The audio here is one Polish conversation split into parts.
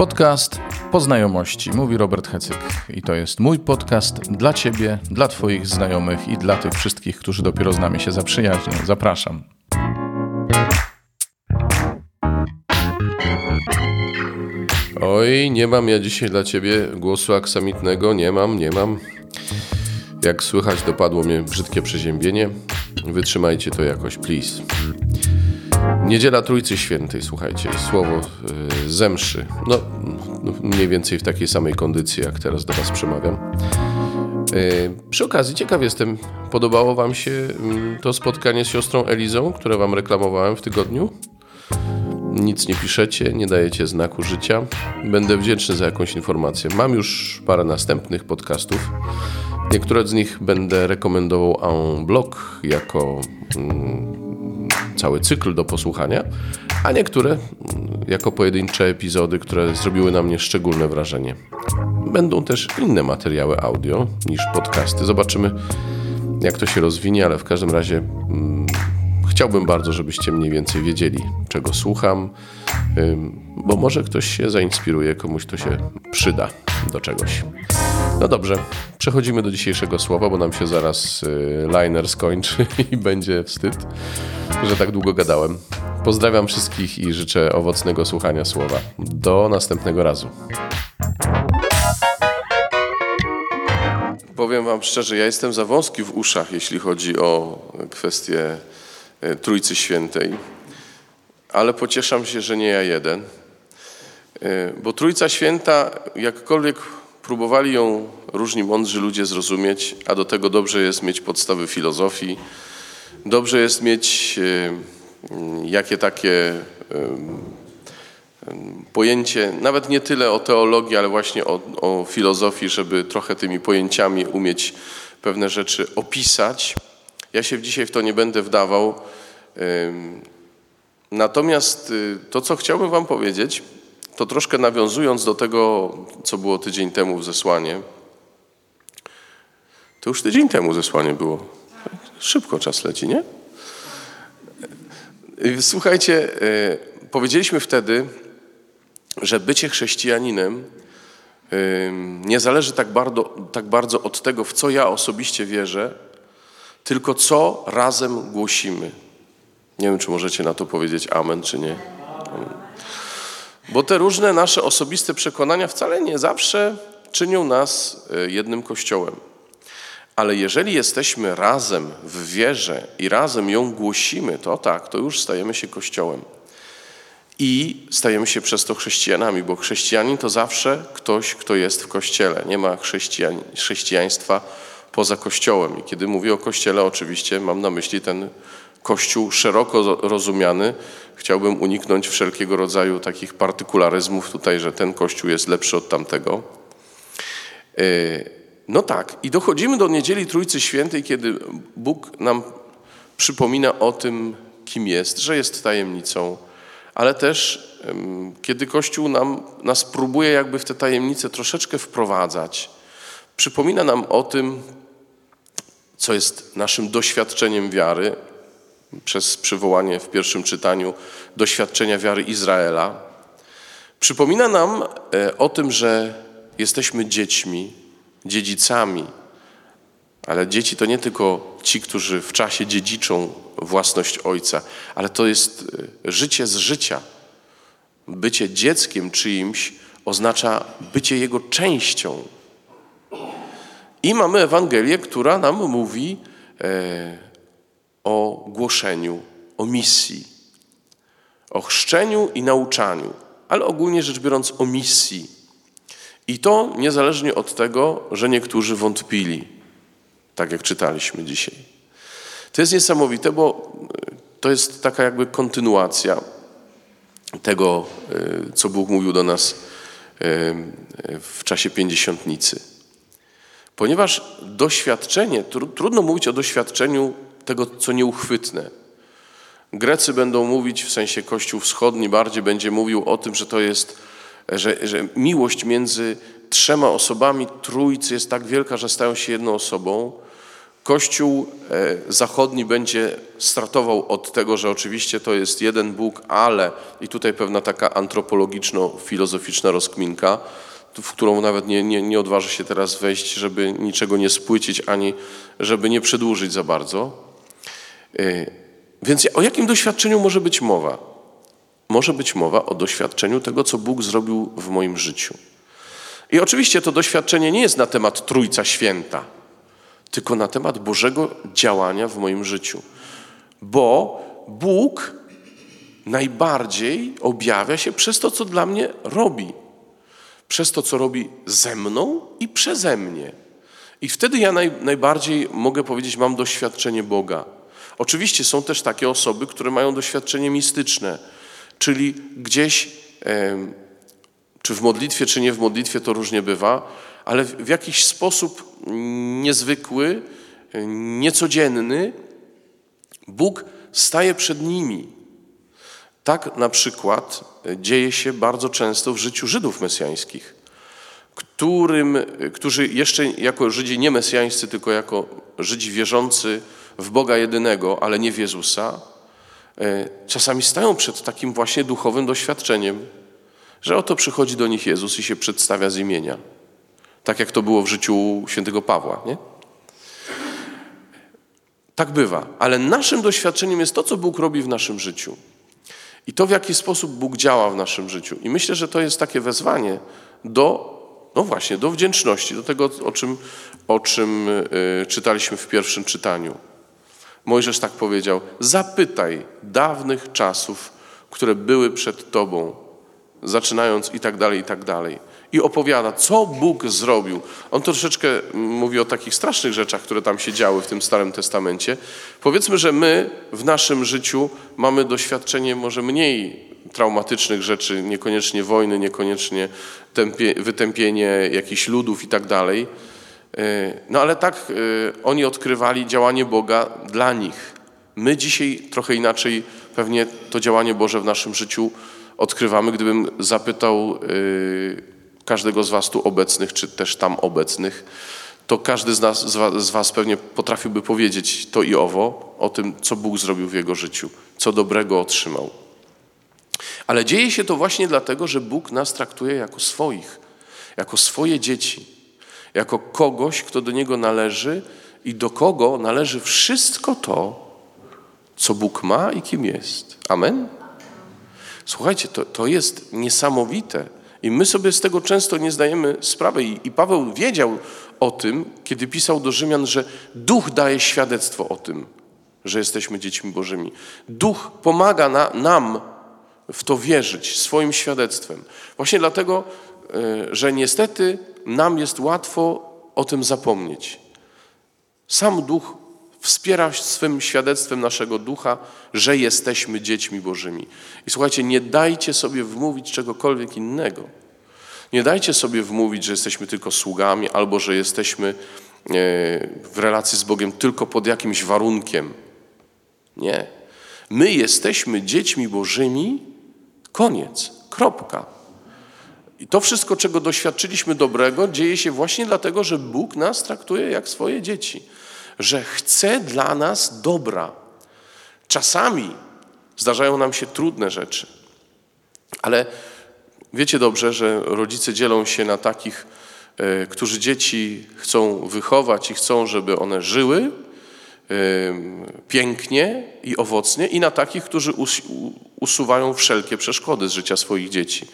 Podcast po znajomości, mówi Robert Hecyk. I to jest mój podcast dla Ciebie, dla Twoich znajomych i dla tych wszystkich, którzy dopiero z nami się zaprzyjaźnią. Zapraszam. Oj, nie mam ja dzisiaj dla Ciebie głosu aksamitnego, nie mam, nie mam. Jak słychać, dopadło mnie brzydkie przeziębienie. Wytrzymajcie to jakoś, please. Niedziela Trójcy Świętej, słuchajcie, słowo y, zemszy. No, no, mniej więcej w takiej samej kondycji, jak teraz do Was przemawiam. Y, przy okazji, ciekaw jestem, podobało Wam się y, to spotkanie z siostrą Elizą, które Wam reklamowałem w tygodniu? Nic nie piszecie, nie dajecie znaku życia. Będę wdzięczny za jakąś informację. Mam już parę następnych podcastów. Niektóre z nich będę rekomendował en bloc jako mm, cały cykl do posłuchania, a niektóre mm, jako pojedyncze epizody, które zrobiły na mnie szczególne wrażenie. Będą też inne materiały audio niż podcasty. Zobaczymy, jak to się rozwinie, ale w każdym razie mm, chciałbym bardzo, żebyście mniej więcej wiedzieli, czego słucham, bo może ktoś się zainspiruje, komuś to się przyda do czegoś. No dobrze, przechodzimy do dzisiejszego słowa, bo nam się zaraz y, liner skończy i będzie wstyd, że tak długo gadałem. Pozdrawiam wszystkich i życzę owocnego słuchania słowa. Do następnego razu. Powiem Wam szczerze, ja jestem za wąski w uszach, jeśli chodzi o kwestię y, Trójcy Świętej, ale pocieszam się, że nie ja jeden. Y, bo Trójca Święta, jakkolwiek Próbowali ją różni mądrzy ludzie zrozumieć, a do tego dobrze jest mieć podstawy filozofii, dobrze jest mieć e, jakie takie e, pojęcie, nawet nie tyle o teologii, ale właśnie o, o filozofii, żeby trochę tymi pojęciami umieć pewne rzeczy opisać. Ja się dzisiaj w to nie będę wdawał. Natomiast y, to, co chciałbym Wam powiedzieć, to troszkę nawiązując do tego, co było tydzień temu w zesłanie. To już tydzień temu zesłanie było. Szybko czas leci, nie? Słuchajcie, e, powiedzieliśmy wtedy, że bycie chrześcijaninem e, nie zależy tak bardzo, tak bardzo od tego, w co ja osobiście wierzę, tylko co razem głosimy. Nie wiem, czy możecie na to powiedzieć amen, czy nie. Amen. Bo te różne nasze osobiste przekonania wcale nie zawsze czynią nas e, jednym kościołem. Ale jeżeli jesteśmy razem w wierze i razem ją głosimy, to tak, to już stajemy się kościołem. I stajemy się przez to chrześcijanami, bo chrześcijanin to zawsze ktoś, kto jest w kościele. Nie ma chrześcijaństwa poza kościołem. I kiedy mówię o kościele, oczywiście mam na myśli ten Kościół szeroko rozumiany. Chciałbym uniknąć wszelkiego rodzaju takich partykularyzmów tutaj, że ten Kościół jest lepszy od tamtego. E, no tak, i dochodzimy do niedzieli Trójcy Świętej, kiedy Bóg nam przypomina o tym, kim jest, że jest tajemnicą, ale też kiedy Kościół nam, nas próbuje jakby w te tajemnice troszeczkę wprowadzać, przypomina nam o tym, co jest naszym doświadczeniem wiary, przez przywołanie w pierwszym czytaniu doświadczenia wiary Izraela, przypomina nam e, o tym, że jesteśmy dziećmi, dziedzicami, ale dzieci to nie tylko ci, którzy w czasie dziedziczą własność ojca, ale to jest e, życie z życia. Bycie dzieckiem czyimś oznacza bycie jego częścią. I mamy Ewangelię, która nam mówi, e, o głoszeniu, o misji, o chrzczeniu i nauczaniu, ale ogólnie rzecz biorąc o misji. I to niezależnie od tego, że niektórzy wątpili, tak jak czytaliśmy dzisiaj. To jest niesamowite, bo to jest taka jakby kontynuacja tego, e, co Bóg mówił do nas e, w czasie pięćdziesiątnicy. Ponieważ doświadczenie, trudno mówić o doświadczeniu tego, co nieuchwytne. Grecy będą mówić, w sensie Kościół Wschodni bardziej będzie mówił o tym, że to jest, że, że miłość między trzema osobami Trójcy jest tak wielka, że stają się jedną osobą. Kościół e, zachodni będzie startował od tego, że oczywiście to jest jeden Bóg, ale i tutaj pewna taka antropologiczno-filozoficzna rozkminka, w którą nawet nie, nie, nie się teraz wejść, żeby niczego nie spłycić, ani żeby nie przedłużyć za bardzo. E, więc o jakim doświadczeniu może być mowa? Może być mowa o doświadczeniu tego, co Bóg zrobił w moim życiu. I oczywiście to doświadczenie nie jest na temat Trójca Święta, tylko na temat Bożego działania w moim życiu. Bo Bóg najbardziej objawia się przez to, co dla mnie robi. Przez to, co robi ze mną i przeze mnie. I wtedy ja naj, najbardziej mogę powiedzieć, mam doświadczenie Boga. Oczywiście są też takie osoby, które mają doświadczenie mistyczne, czyli gdzieś, czy w modlitwie, czy nie w modlitwie, to różnie bywa, ale w jakiś sposób niezwykły, niecodzienny, Bóg staje przed nimi. Tak na przykład dzieje się bardzo często w życiu Żydów mesjańskich, którym, którzy jeszcze jako Żydzi nie mesjańscy, tylko jako Żydzi wierzący w Boga jedynego, ale nie w Jezusa, e, czasami stają przed takim właśnie duchowym doświadczeniem, że oto przychodzi do nich Jezus i się przedstawia z imienia. Tak jak to było w życiu świętego Pawła, nie? Tak bywa, ale naszym doświadczeniem jest to, co Bóg robi w naszym życiu. I to, w jaki sposób Bóg działa w naszym życiu. I myślę, że to jest takie wezwanie do, no właśnie, do wdzięczności, do tego, o czym, o czym y, czytaliśmy w pierwszym czytaniu. Mojżesz tak powiedział: Zapytaj dawnych czasów, które były przed Tobą, zaczynając i tak dalej, i tak dalej. I opowiada, co Bóg zrobił. On troszeczkę mówi o takich strasznych rzeczach, które tam się działy w tym Starym Testamencie. Powiedzmy, że my w naszym życiu mamy doświadczenie może mniej traumatycznych rzeczy, niekoniecznie wojny, niekoniecznie tempie, wytępienie jakichś ludów i tak dalej no ale tak e, oni odkrywali działanie Boga dla nich. My dzisiaj trochę inaczej pewnie to działanie Boże w naszym życiu odkrywamy. Gdybym zapytał e, każdego z Was tu obecnych, czy też tam obecnych, to każdy z, nas, z Was pewnie potrafiłby powiedzieć to i owo o tym, co Bóg zrobił w jego życiu, co dobrego otrzymał. Ale dzieje się to właśnie dlatego, że Bóg nas traktuje jako swoich, jako swoje dzieci jako kogoś, kto do Niego należy i do kogo należy wszystko to, co Bóg ma i kim jest. Amen? Słuchajcie, to, to jest niesamowite. I my sobie z tego często nie zdajemy sprawy. I, I Paweł wiedział o tym, kiedy pisał do Rzymian, że Duch daje świadectwo o tym, że jesteśmy dziećmi Bożymi. Duch pomaga na, nam w to wierzyć swoim świadectwem. Właśnie dlatego, e, że niestety nam jest łatwo o tym zapomnieć. Sam Duch wspiera swym świadectwem naszego ducha, że jesteśmy dziećmi Bożymi. I słuchajcie, nie dajcie sobie wmówić czegokolwiek innego. Nie dajcie sobie wmówić, że jesteśmy tylko sługami albo że jesteśmy e, w relacji z Bogiem tylko pod jakimś warunkiem. Nie. My jesteśmy dziećmi Bożymi, koniec, kropka. I to wszystko, czego doświadczyliśmy dobrego, dzieje się właśnie dlatego, że Bóg nas traktuje jak swoje dzieci, że chce dla nas dobra. Czasami zdarzają nam się trudne rzeczy, ale wiecie dobrze, że rodzice dzielą się na takich, e, którzy dzieci chcą wychować i chcą, żeby one żyły e, pięknie i owocnie, i na takich, którzy usuwają wszelkie przeszkody z życia swoich dzieci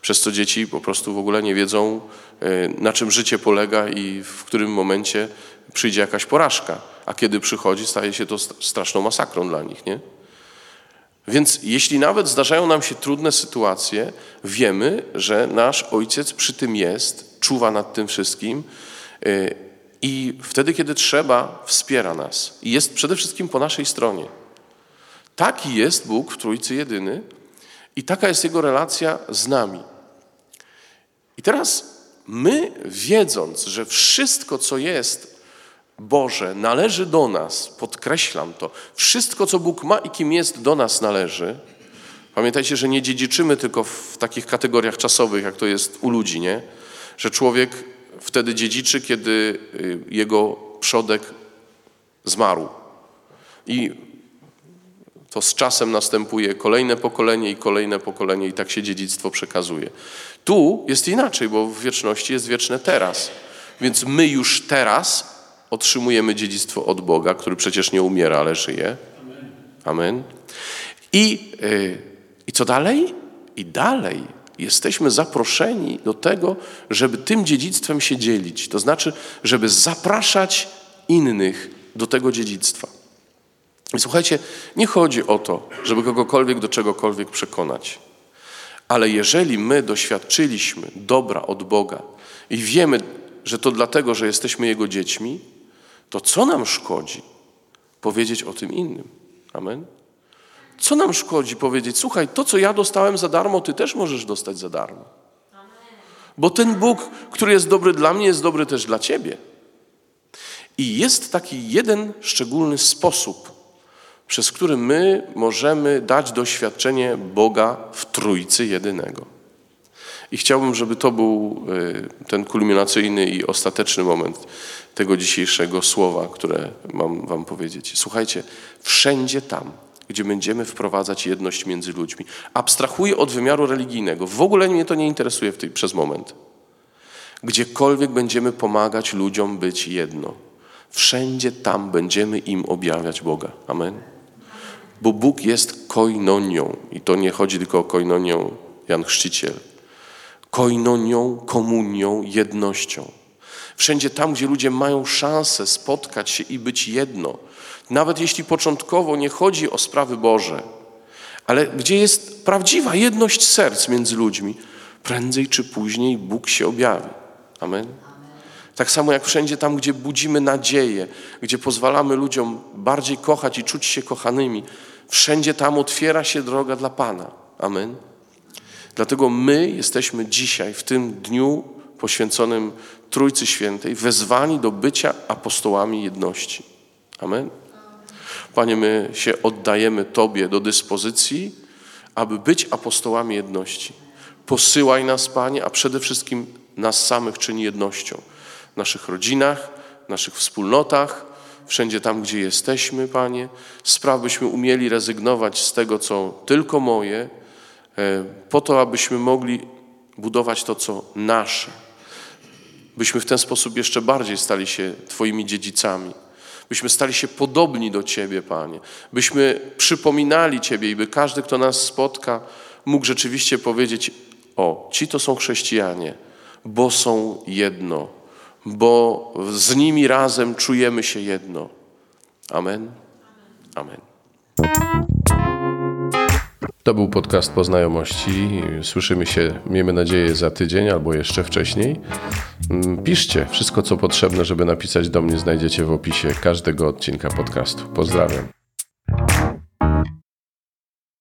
przez co dzieci po prostu w ogóle nie wiedzą, e, na czym życie polega i w którym momencie przyjdzie jakaś porażka. A kiedy przychodzi, staje się to straszną masakrą dla nich, nie? Więc jeśli nawet zdarzają nam się trudne sytuacje, wiemy, że nasz ojciec przy tym jest, czuwa nad tym wszystkim e, i wtedy, kiedy trzeba, wspiera nas. I jest przede wszystkim po naszej stronie. Taki jest Bóg w Trójcy Jedyny, i taka jest Jego relacja z nami. I teraz my, wiedząc, że wszystko, co jest Boże, należy do nas, podkreślam to, wszystko, co Bóg ma i kim jest, do nas należy. Pamiętajcie, że nie dziedziczymy tylko w takich kategoriach czasowych, jak to jest u ludzi, nie? Że człowiek wtedy dziedziczy, kiedy y, jego przodek Zmarł. I to z czasem następuje kolejne pokolenie i kolejne pokolenie i tak się dziedzictwo przekazuje. Tu jest inaczej, bo w wieczności jest wieczne teraz. Więc my już teraz otrzymujemy dziedzictwo od Boga, który przecież nie umiera, ale żyje. Amen. I, yy, I co dalej? I dalej jesteśmy zaproszeni do tego, żeby tym dziedzictwem się dzielić. To znaczy, żeby zapraszać innych do tego dziedzictwa. I słuchajcie, nie chodzi o to, żeby kogokolwiek do czegokolwiek przekonać. Ale jeżeli my doświadczyliśmy dobra od Boga i wiemy, że to dlatego, że jesteśmy Jego dziećmi, to co nam szkodzi powiedzieć o tym innym? Amen? Co nam szkodzi powiedzieć, słuchaj, to co ja dostałem za darmo, ty też możesz dostać za darmo. Bo ten Bóg, który jest dobry dla mnie, jest dobry też dla ciebie. I jest taki jeden szczególny sposób, przez który my możemy dać doświadczenie Boga w Trójcy Jedynego. I chciałbym, żeby to był y, ten kulminacyjny i ostateczny moment tego dzisiejszego słowa, które mam Wam powiedzieć. Słuchajcie, wszędzie tam, gdzie będziemy wprowadzać jedność między ludźmi, abstrahuję od wymiaru religijnego, w ogóle mnie to nie interesuje tej, przez moment. Gdziekolwiek będziemy pomagać ludziom być jedno, wszędzie tam będziemy im objawiać Boga. Amen. Bo Bóg jest koinonią i to nie chodzi tylko o koinonią Jan Chrzciciel. Koinonią, komunią, jednością. Wszędzie tam, gdzie ludzie mają szansę spotkać się i być jedno, nawet jeśli początkowo nie chodzi o sprawy Boże, ale gdzie jest prawdziwa jedność serc między ludźmi, prędzej czy później Bóg się objawi. Amen. Tak samo jak wszędzie tam, gdzie budzimy nadzieję, gdzie pozwalamy ludziom bardziej kochać i czuć się kochanymi, wszędzie tam otwiera się droga dla Pana. Amen. Dlatego my jesteśmy dzisiaj, w tym dniu poświęconym Trójcy Świętej, wezwani do bycia apostołami jedności. Amen. Panie, my się oddajemy Tobie do dyspozycji, aby być apostołami jedności. Posyłaj nas, Panie, a przede wszystkim nas samych czyni jednością naszych rodzinach, naszych wspólnotach, wszędzie tam, gdzie jesteśmy, Panie. Spraw, byśmy umieli rezygnować z tego, co tylko moje, e, po to, abyśmy mogli budować to, co nasze. Byśmy w ten sposób jeszcze bardziej stali się Twoimi dziedzicami. Byśmy stali się podobni do Ciebie, Panie. Byśmy przypominali Ciebie i by każdy, kto nas spotka, mógł rzeczywiście powiedzieć: O, ci to są chrześcijanie, bo są jedno bo z nimi razem czujemy się jedno. Amen. Amen. To był podcast Poznajomości. Słyszymy się, miejmy nadzieję, za tydzień albo jeszcze wcześniej. Mm, piszcie. Wszystko, co potrzebne, żeby napisać do mnie, znajdziecie w opisie każdego odcinka podcastu. Pozdrawiam.